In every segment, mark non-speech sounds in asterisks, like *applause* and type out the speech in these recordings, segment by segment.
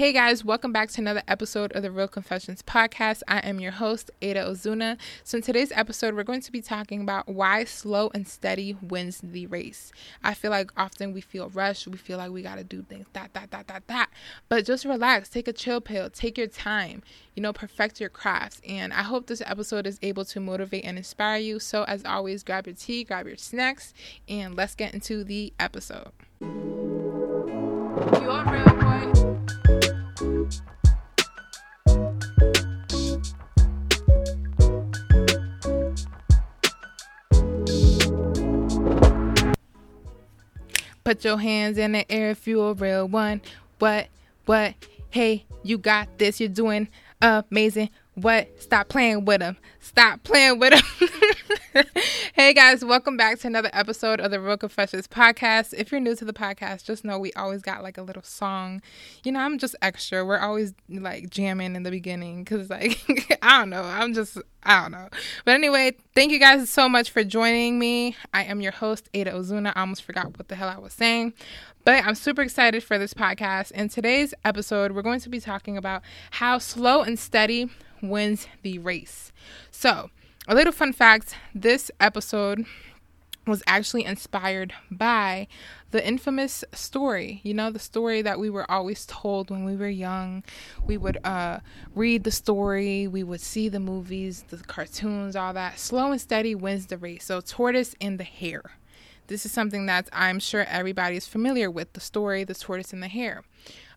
Hey guys, welcome back to another episode of the Real Confessions podcast. I am your host, Aida Ozuna. So, in today's episode, we're going to be talking about why slow and steady wins the race. I feel like often we feel rushed, we feel like we got to do things that, that, that, that, that. But just relax, take a chill pill, take your time, you know, perfect your crafts. And I hope this episode is able to motivate and inspire you. So, as always, grab your tea, grab your snacks, and let's get into the episode. Real? Put your hands in the air if you're a real one. What? What? Hey, you got this. You're doing amazing. What? Stop playing with them. Stop playing with them. *laughs* hey guys, welcome back to another episode of the Real Confessions podcast. If you're new to the podcast, just know we always got like a little song. You know, I'm just extra. We're always like jamming in the beginning because, like, *laughs* I don't know. I'm just, I don't know. But anyway, thank you guys so much for joining me. I am your host, Aida Ozuna. I almost forgot what the hell I was saying. But I'm super excited for this podcast. In today's episode, we're going to be talking about how slow and steady wins the race. So, a little fun fact this episode was actually inspired by the infamous story. You know, the story that we were always told when we were young. We would uh, read the story, we would see the movies, the cartoons, all that. Slow and steady wins the race. So, tortoise and the hare. This is something that I'm sure everybody is familiar with the story, the tortoise and the hare.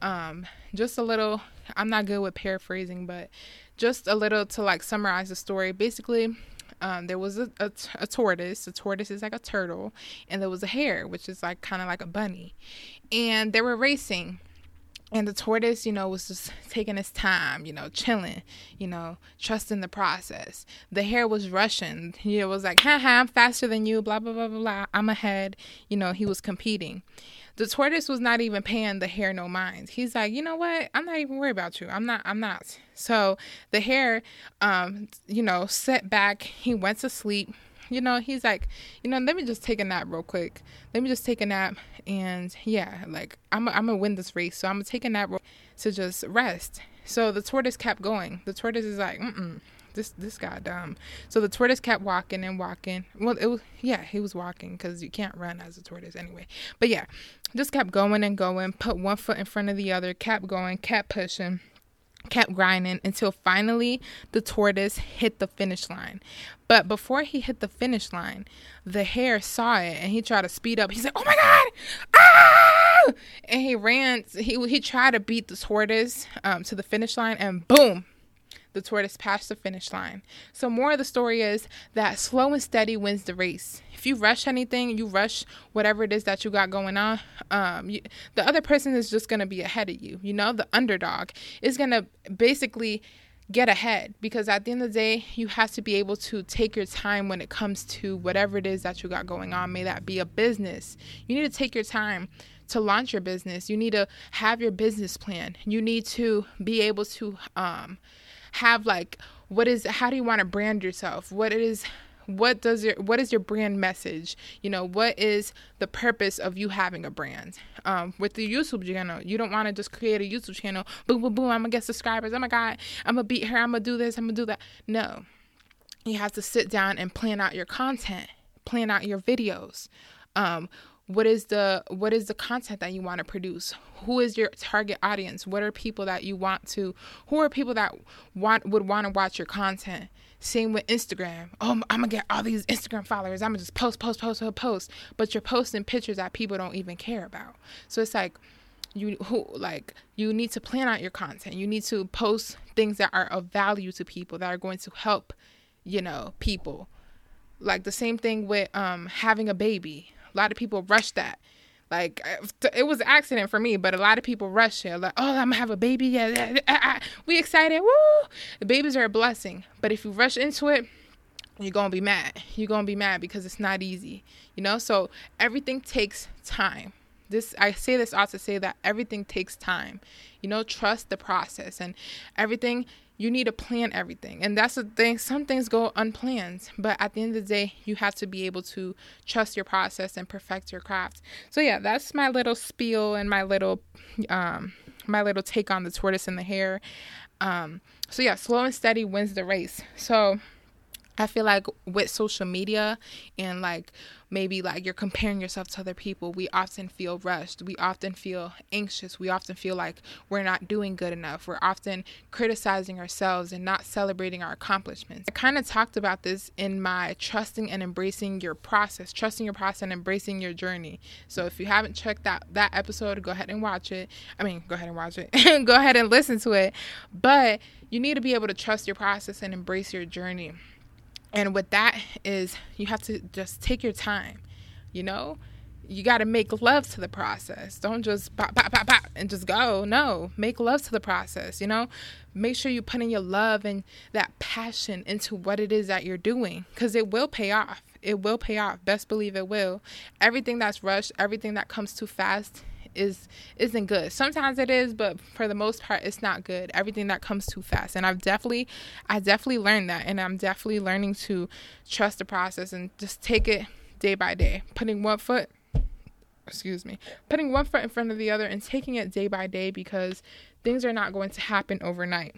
Um, just a little, I'm not good with paraphrasing, but just a little to like summarize the story. Basically, um, there was a, a, a, tortoise. A tortoise is like a turtle, and there was a hare, which is like kind of like a bunny, and they were racing. And the tortoise, you know, was just *laughs* taking his time, you know, chilling, you know, trusting the process. The hare was rushing. He was like, ha ha, I'm faster than you, blah, blah, blah, blah, blah. I'm ahead. You know, he was competing. The tortoise was not even paying the hare no mind. He's like, you know what? I'm not even worried about you. I'm not. I'm not. So the hare, um, you know, sat back. He went to sleep. You know, he's like, you know, let me just take a nap real quick. Let me just take a nap, and yeah, like I'm, I'm gonna win this race. So I'm gonna take a nap to just rest. So the tortoise kept going. The tortoise is like, mm this this guy dumb. So the tortoise kept walking and walking. Well, it was yeah, he was walking because you can't run as a tortoise anyway. But yeah, just kept going and going. Put one foot in front of the other. Kept going. Kept pushing. Kept grinding until finally the tortoise hit the finish line. But before he hit the finish line, the hare saw it and he tried to speed up. He said, "Oh my god!" Ah! And he ran. He he tried to beat the tortoise um, to the finish line, and boom, the tortoise passed the finish line. So, more of the story is that slow and steady wins the race. If you rush anything, you rush whatever it is that you got going on, um, you, the other person is just going to be ahead of you. You know, the underdog is going to basically get ahead because at the end of the day, you have to be able to take your time when it comes to whatever it is that you got going on. May that be a business. You need to take your time to launch your business. You need to have your business plan. You need to be able to um, have like what is how do you want to brand yourself? What is what does your what is your brand message? You know what is the purpose of you having a brand? Um, with the youtube channel you don't want to just create a youtube channel boom boom boom i'm gonna get subscribers oh my god i'm gonna beat her i'm gonna do this i'm gonna do that. No. You have to sit down and plan out your content plan out your videos. Um, what is the what is the content that you want to produce? Who is your target audience? What are people that you want to who are people that want would want to watch your content? Same with instagram. Oh i'm gonna get all these instagram followers. I'm gonna just post post post post post. But you're posting pictures that people don't even care about. So it's like you who like you need to plan out your content. You need to post things that are of value to people that are going to help you know people. Like the same thing with um having a baby a lot of people rush that. Like uh, it was an accident for me, but a lot of people rush it. Like, oh, I'm gonna have a baby. Yeah, ah, ah. we excited. Woo! The babies are a blessing, but if you rush into it, you're gonna be mad. You're gonna be mad because it's not easy. You know. So everything takes time. This I say this also to say that everything takes time. You know, trust the process and everything you need to plan everything. And that's the thing. Some things go unplanned, but at the end of the day, you have to be able to trust your process and perfect your craft. So, yeah, that's my little spiel and my little um, my little take on the tortoise and the hare. Um, so yeah, slow and steady wins the race. So I feel like with social media and like maybe like you're comparing yourself to other people, we often feel rushed. We often feel anxious. We often feel like we're not doing good enough. We're often criticizing ourselves and not celebrating our accomplishments. I kind of talked about this in my trusting and embracing your process, trusting your process and embracing your journey. So if you haven't checked that that episode, go ahead and watch it. I mean, go ahead and watch it. *laughs* go ahead and listen to it. But you need to be able to trust your process and embrace your journey and with that is you have to just take your time, you know? You got to make love to the process. Don't just pop, pop, pop, pop, and just go. No, make love to the process, you know? Make sure you put in your love and that passion into what it is that you're doing because it will pay off. It will pay off. Best believe it will. Everything that's rushed, everything that comes too fast, is isn't good. Sometimes it is, but for the most part it's not good. Everything that comes too fast. And I've definitely I definitely learned that and I'm definitely learning to trust the process and just take it day by day. Putting one foot excuse me, putting one foot in front of the other and taking it day by day because things are not going to happen overnight.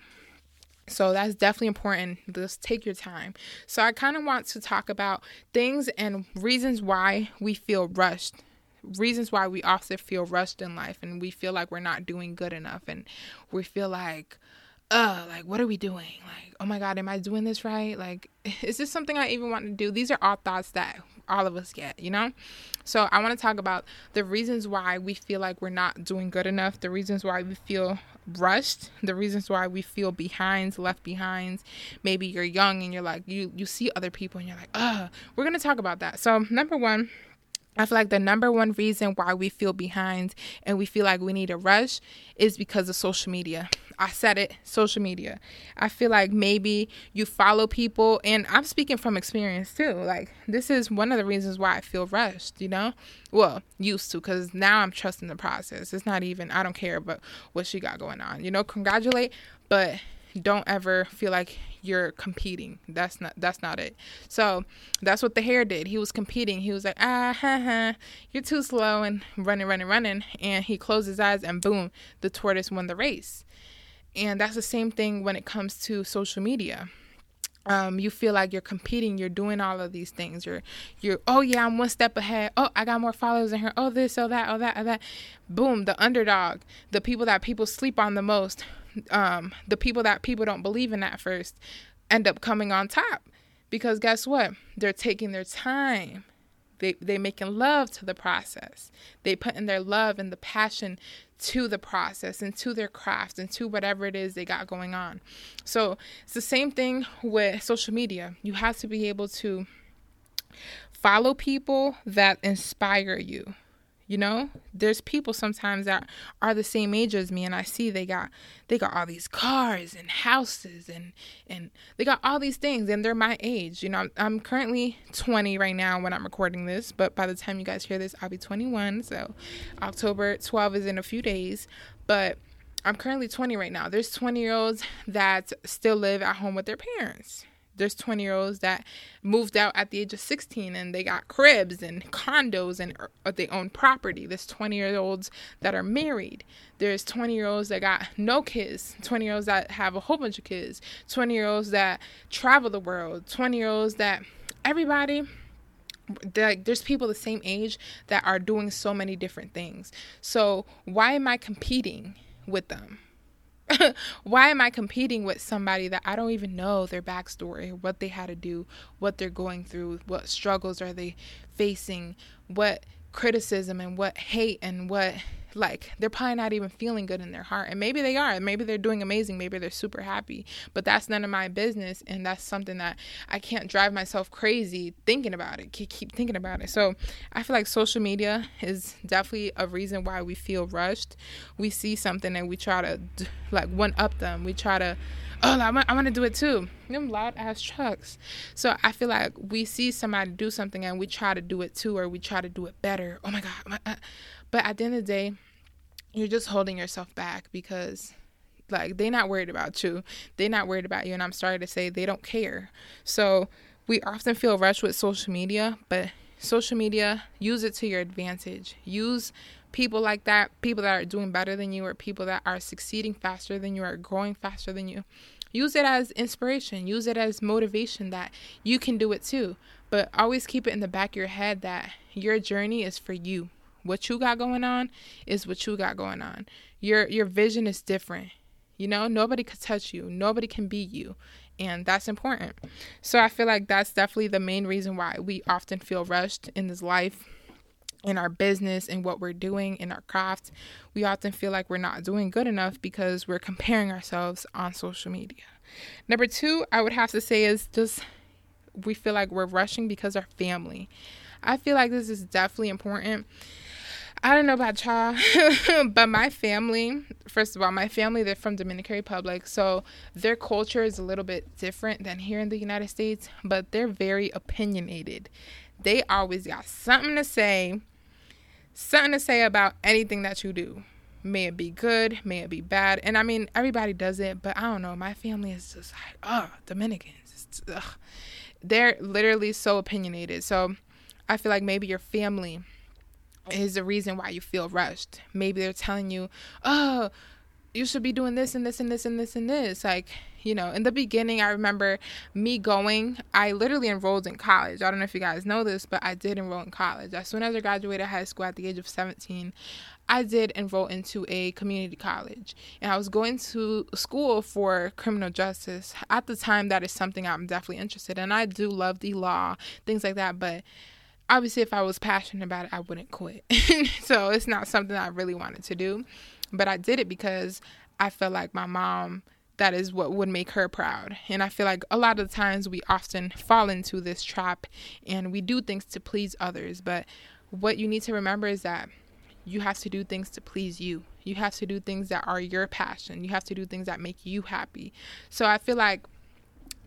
So that's definitely important. Just take your time. So I kind of want to talk about things and reasons why we feel rushed reasons why we often feel rushed in life and we feel like we're not doing good enough and we feel like uh like what are we doing? Like oh my god am i doing this right? Like *laughs* is this something i even want to do? These are all thoughts that all of us get you know? So i want to talk about the reasons why we feel like we're not doing good enough the reasons why we feel rushed the reasons why we feel behind left behind maybe you're young and you're like you you see other people and you're like uh we're gonna talk about that. So number one I feel like the number one reason why we feel behind and we feel like we need a rush is because of social media. I said it, social media. I feel like maybe you follow people, and I'm speaking from experience too. Like, this is one of the reasons why I feel rushed, you know? Well, used to, because now I'm trusting the process. It's not even, I don't care but what she got going on, you know? Congratulate, but don't ever feel like you're competing. That's not that's not it. So that's what the hare did. He was competing. He was like, ah ha ha, you're too slow and running, running, running. And he closed his eyes and boom, the tortoise won the race. And that's the same thing when it comes to social media. Um, you feel like you're competing, you're doing all of these things. You're, you're, oh yeah, I'm one step ahead. Oh, I got more followers in here. Oh, this, oh that, oh that, oh that. Boom, the underdog, the people that people sleep on the most um, the people that people don't believe in at first end up coming on top. Because guess what? They're taking their time. They they making love to the process. They put in their love and the passion to the process and to their craft and to whatever it is they got going on. So it's the same thing with social media. You have to be able to follow people that inspire you you know? There's people sometimes that are the same age as me and i see they got they got all these cars and houses and and they got all these things and they're my age. You know i'm, I'm currently 20 right now when i'm recording this but by the time you guys hear this i'll be 21 so october 12 is in a few days. But i'm currently 20 right now. There's 20 year olds that still live at home with their parents there's 20 year olds that moved out at the age of 16 and they got cribs and condos and uh, they own property. There's 20 year olds that are married. There's 20 year olds that got no kids. 20 year olds that have a whole bunch of kids. 20 year olds that travel the world. 20 year olds that everybody like there's people the same age that are doing so many different things. So why am I competing with them? *laughs* why am I competing with somebody that I don't even know their backstory, what they had to do, what they're going through, what struggles are they facing, what criticism and what hate and what like they're probably not even feeling good in their heart. And maybe they are. Maybe they're doing amazing. Maybe they're super happy. But that's none of my business. And that's something that i can't drive myself crazy thinking about it. Keep thinking about it. So i feel like social media is definitely a reason why we feel rushed. We see something and we try to like one up them. We try to oh i want, to do it too. Them loud ass trucks. So i feel like we see somebody do something and we try to do it too or we try to do it better. Oh my god uh, but at the end of the day, you're just holding yourself back because like they're not worried about you. They're not worried about you. And I'm sorry to say they don't care. So we often feel rushed with social media, but social media, use it to your advantage. Use people like that, people that are doing better than you, or people that are succeeding faster than you, or growing faster than you, use it as inspiration, use it as motivation that you can do it too. But always keep it in the back of your head that your journey is for you. What you got going on is what you got going on. Your your vision is different. You know, nobody can touch you. Nobody can be you. And that's important. So I feel like that's definitely the main reason why we often feel rushed in this life in our business in what we're doing in our craft, we often feel like we're not doing good enough because we're comparing ourselves on social media. Number two, I would have to say is just we feel like we're rushing because our family. I feel like this is definitely important. I don't know about y'all, *laughs* but my family, first of all, my family, they're from Dominican Republic. So their culture is a little bit different than here in the United States, but they're very opinionated. They always got something to say, something to say about anything that you do. May it be good, may it be bad. And I mean, everybody does it, but I don't know. My family is just like, oh, Dominicans. Ugh. They're literally so opinionated. So I feel like maybe your family is the reason why you feel rushed. Maybe they're telling you, oh, you should be doing this and this and this and this and this. Like, you know, in the beginning, I remember me going, I literally enrolled in college. I don't know if you guys know this, but I did enroll in college. As soon as I graduated high school at the age of 17, I did enroll into a community college. And I was going to school for criminal justice. At the time, that is something I'm definitely interested in. I do love the law, things like that, but obviously if I was passionate about it, I wouldn't quit. *laughs* so it's not something I really wanted to do, but I did it because I felt like my mom that is what would make her proud. And I feel like a lot of the times we often fall into this trap and we do things to please others, but what you need to remember is that you have to do things to please you. You have to do things that are your passion. You have to do things that make you happy. So I feel like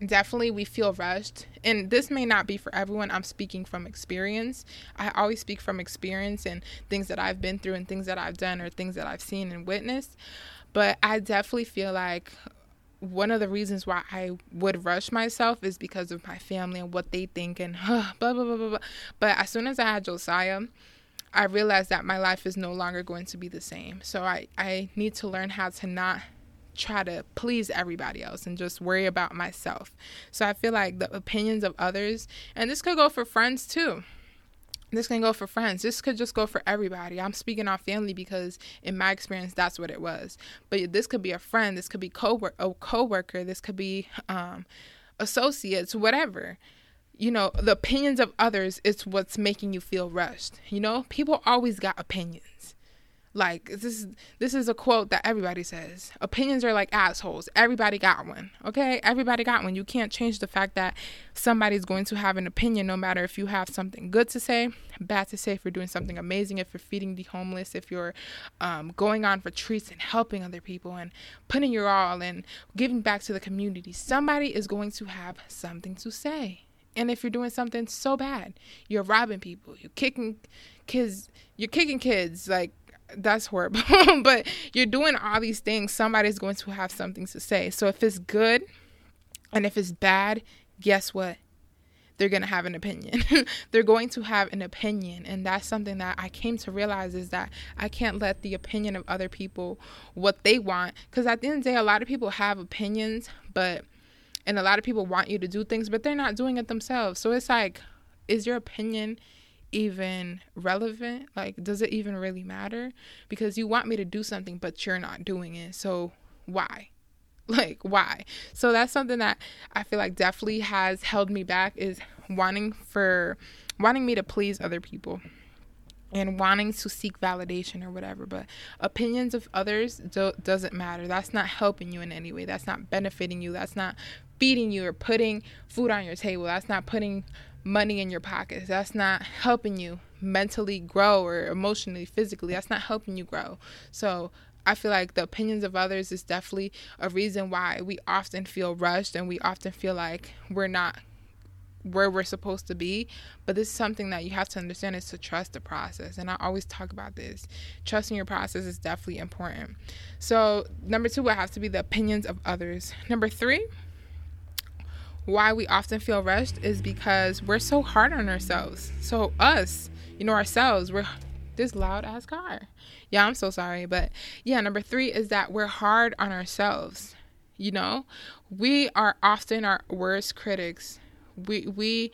definitely we feel rushed and this may not be for everyone. I'm speaking from experience. I always speak from experience and things that i've been through and things that i've done or things that i've seen and witnessed. But i definitely feel like one of the reasons why i would rush myself is because of my family and what they think and *sighs* *sighs* blah blah blah blah blah. But as soon as i had josiah i realized that my life is no longer going to be the same. So i i need to learn how to not try to please everybody else and just worry about myself. So I feel like the opinions of others, and this could go for friends too. This can go for friends. This could just go for everybody. I'm speaking on family because, in my experience, that's what it was. But this could be a friend. This could be co a coworker. This could be um, associates, whatever you know the opinions of others is what's making you feel rushed you know people always got opinions like this this is a quote that everybody says. Opinions are like assholes. Everybody got one. Okay? Everybody got one. You can't change the fact that somebody's going to have an opinion no matter if you have something good to say, bad to say, if you're doing something amazing, if you're feeding the homeless, if you're um, going on retreats and helping other people and putting your all and giving back to the community. Somebody is going to have something to say. And if you're doing something so bad, you're robbing people, you're kicking kids, you're kicking kids, like that's horrible. *laughs* but you're doing all these things, somebody's going to have something to say. So if it's good and if it's bad, guess what? They're going to have an opinion. *laughs* They're going to have an opinion. And that's something that I came to realize is that I can't let the opinion of other people, what they want, because at the end of the day, a lot of people have opinions, but, and a lot of people want you to do things, but they're not doing it themselves. So it's like, is your opinion even relevant? Like, does it even really matter? Because you want me to do something, but you're not doing it. So, why? *laughs* Like, why? So, that's something that I feel like definitely has held me back is wanting for wanting me to please other people and wanting to seek validation or whatever but opinions of others do- doesn't matter that's not helping you in any way that's not benefiting you that's not feeding you or putting food on your table that's not putting money in your pockets. That's not helping you mentally grow or emotionally, physically. That's not helping you grow. So I feel like the opinions of others is definitely a reason why we often feel rushed and we often feel like we're not where we're supposed to be. But this is something that you have to understand is to trust the process. And I always talk about this. Trusting your process is definitely important. So, number two would have to be the opinions of others. Number three, why we often feel rushed is because we're so hard on ourselves. So us, you know, ourselves, we're this loud ass car. Yeah, I'm so sorry. But yeah, number three is that we're hard on ourselves. You know, we are often our worst critics. We we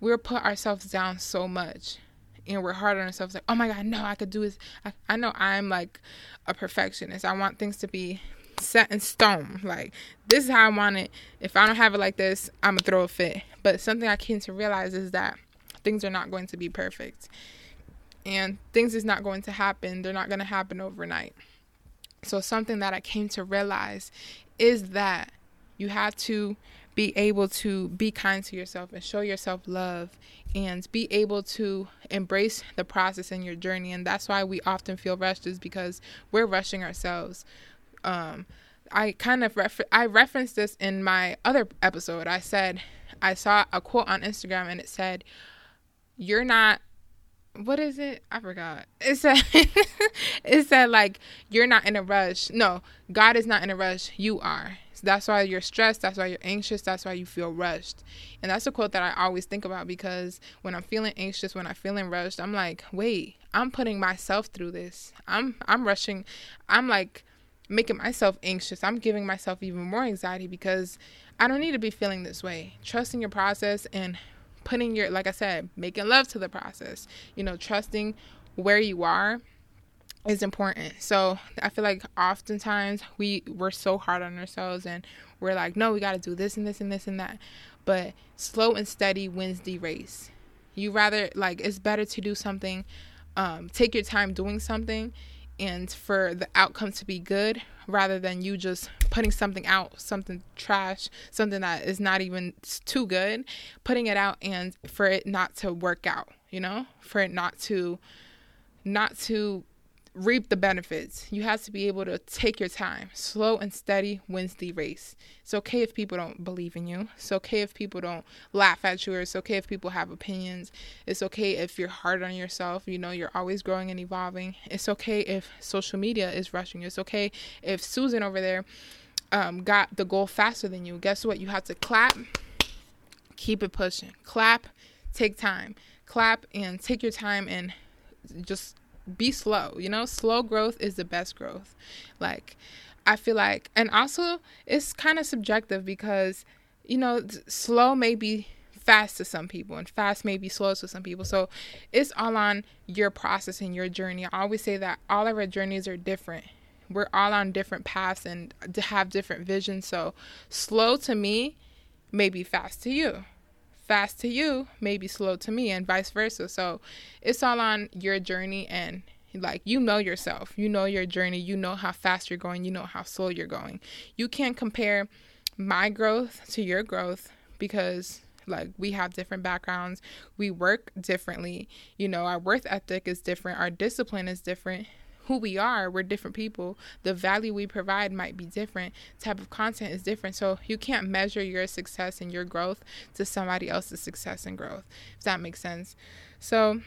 we're put ourselves down so much and we're hard on ourselves like oh my god no i could do this I, I know i'm like a perfectionist i want things to be set in stone. Like this is how i want it. If i don't have it like this i'm gonna throw a fit. But something i came to realize is that things are not going to be perfect. And things is not going to happen. They're not to happen overnight. So something that i came to realize is that you have to be able to be kind to yourself and show yourself love and be able to embrace the process in your journey. And that's why we often feel rushed is because we're rushing ourselves um, i kind of refer- i referenced this in my other episode i said i saw a quote on instagram and it said you're not what is it? I forgot. It said *laughs* it said like you're not in a rush. No, God is not in a rush. You are. So that's why you're stressed. That's why you're anxious. That's why you feel rushed. And that's a quote that I always think about because when I'm feeling anxious, when I'm feeling rushed, I'm like, wait, I'm putting myself through this. I'm I'm rushing. I'm like making myself anxious. I'm giving myself even more anxiety because I don't need to be feeling this way. Trusting your process and putting your like I said, making love to the process. You know, trusting where you are is important. So I feel like oftentimes we we're so hard on ourselves and we're like, no, we got to do this and this and this and that. But slow and steady wins the race. You rather like it's better to do something, um, take your time doing something, and for the outcome to be good rather than you just putting something out, something trash, something that is not even too good, putting it out and for it not to work out. You know, for it not to, not to reap the benefits. You have to be able to take your time. Slow and steady wins the race. It's okay if people don't believe in you. It's okay if people don't laugh at you, it's okay if people have opinions. It's okay if you're hard on yourself. You know, you're always growing and evolving. It's okay if social media is rushing you. It's okay if Susan over there um, got the goal faster than you. Guess what? You have to clap, keep it pushing. Clap, take time. Clap and take your time and just be slow. You know, slow growth is the best growth. Like, I feel like, and also it's kind of subjective because, you know, slow may be fast to some people and fast may be slow to some people. So it's all on your process and your journey. I always say that all of our journeys are different. We're all on different paths and to have different visions. So slow to me may be fast to you fast to you may be slow to me and vice versa. So it's all on your journey and like you know yourself. You know your journey. You know how fast you're going. You know how slow you're going. You can't compare my growth to your growth because like we have different backgrounds. We work differently. You know, our worth ethic is different. Our discipline is different who we are we're different people. The value we provide might be different. Type of content is different. So you can't measure your success and your growth to somebody else's success and growth if that makes sense. So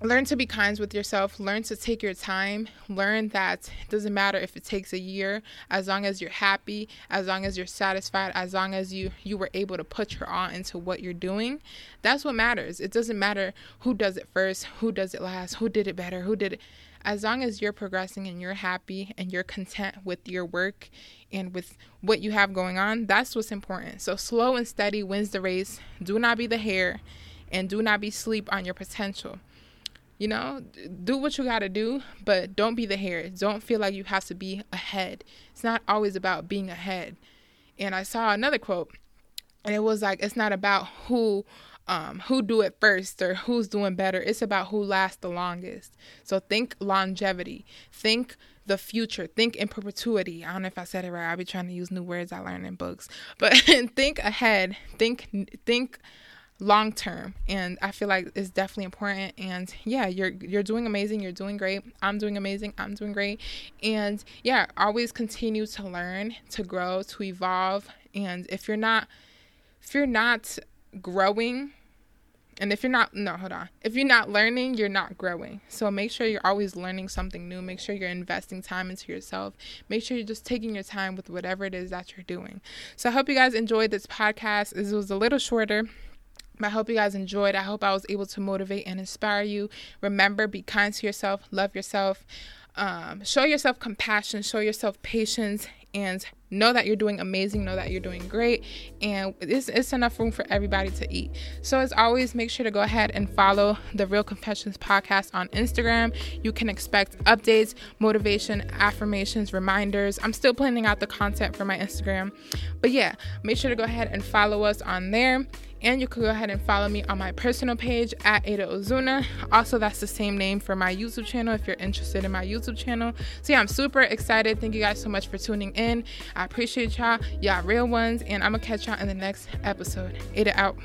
learn to be kind with yourself. Learn to take your time. Learn that it doesn't matter if it takes a year as long as you're happy as long as you're satisfied as long as you you were able to put your all into what you're doing that's what matters. It doesn't matter who does it first who does it last who did it better who did it as long as you're progressing and you're happy and you're content with your work and with what you have going on, that's what's important. So, slow and steady wins the race. Do not be the hare and do not be sleep on your potential. You know, do what you got to do, but don't be the hare. Don't feel like you have to be ahead. It's not always about being ahead. And I saw another quote, and it was like, it's not about who um, who do it first or who's doing better. It's about who lasts the longest. So think longevity. Think the future. Think in perpetuity. I don't know if I said it right. I'll be trying to use new words I learned in books. *laughs* But think ahead. Think think long term and i feel like it's definitely important and yeah you're you're doing amazing you're doing great i'm doing amazing i'm doing great and yeah always continue to learn to grow to evolve and if you're not if you're not growing. And if you're not no hold on. If you're not learning you're not growing. So make sure you're always learning something new. Make sure you're investing time into yourself. Make sure you're just taking your time with whatever it is that you're doing. So i hope you guys enjoyed this podcast. This was a little shorter but I hope you guys enjoyed. I hope I was able to motivate and inspire you. Remember, be kind to yourself, love yourself, um, show yourself compassion, show yourself patience, and know that you're doing amazing, know that you're doing great, and it's, it's enough room for everybody to eat. So, as always, make sure to go ahead and follow the Real Confessions podcast on Instagram. You can expect updates, motivation, affirmations, reminders. I'm still planning out the content for my Instagram, but yeah, make sure to go ahead and follow us on there. And you can go ahead and follow me on my personal page at Aida Ozuna. Also, that's the same name for my YouTube channel if you're interested in my YouTube channel. So, yeah, I'm super excited. Thank you guys so much for tuning in. I appreciate y'all. Y'all real ones. And I'm going to catch y'all in the next episode. Aida out.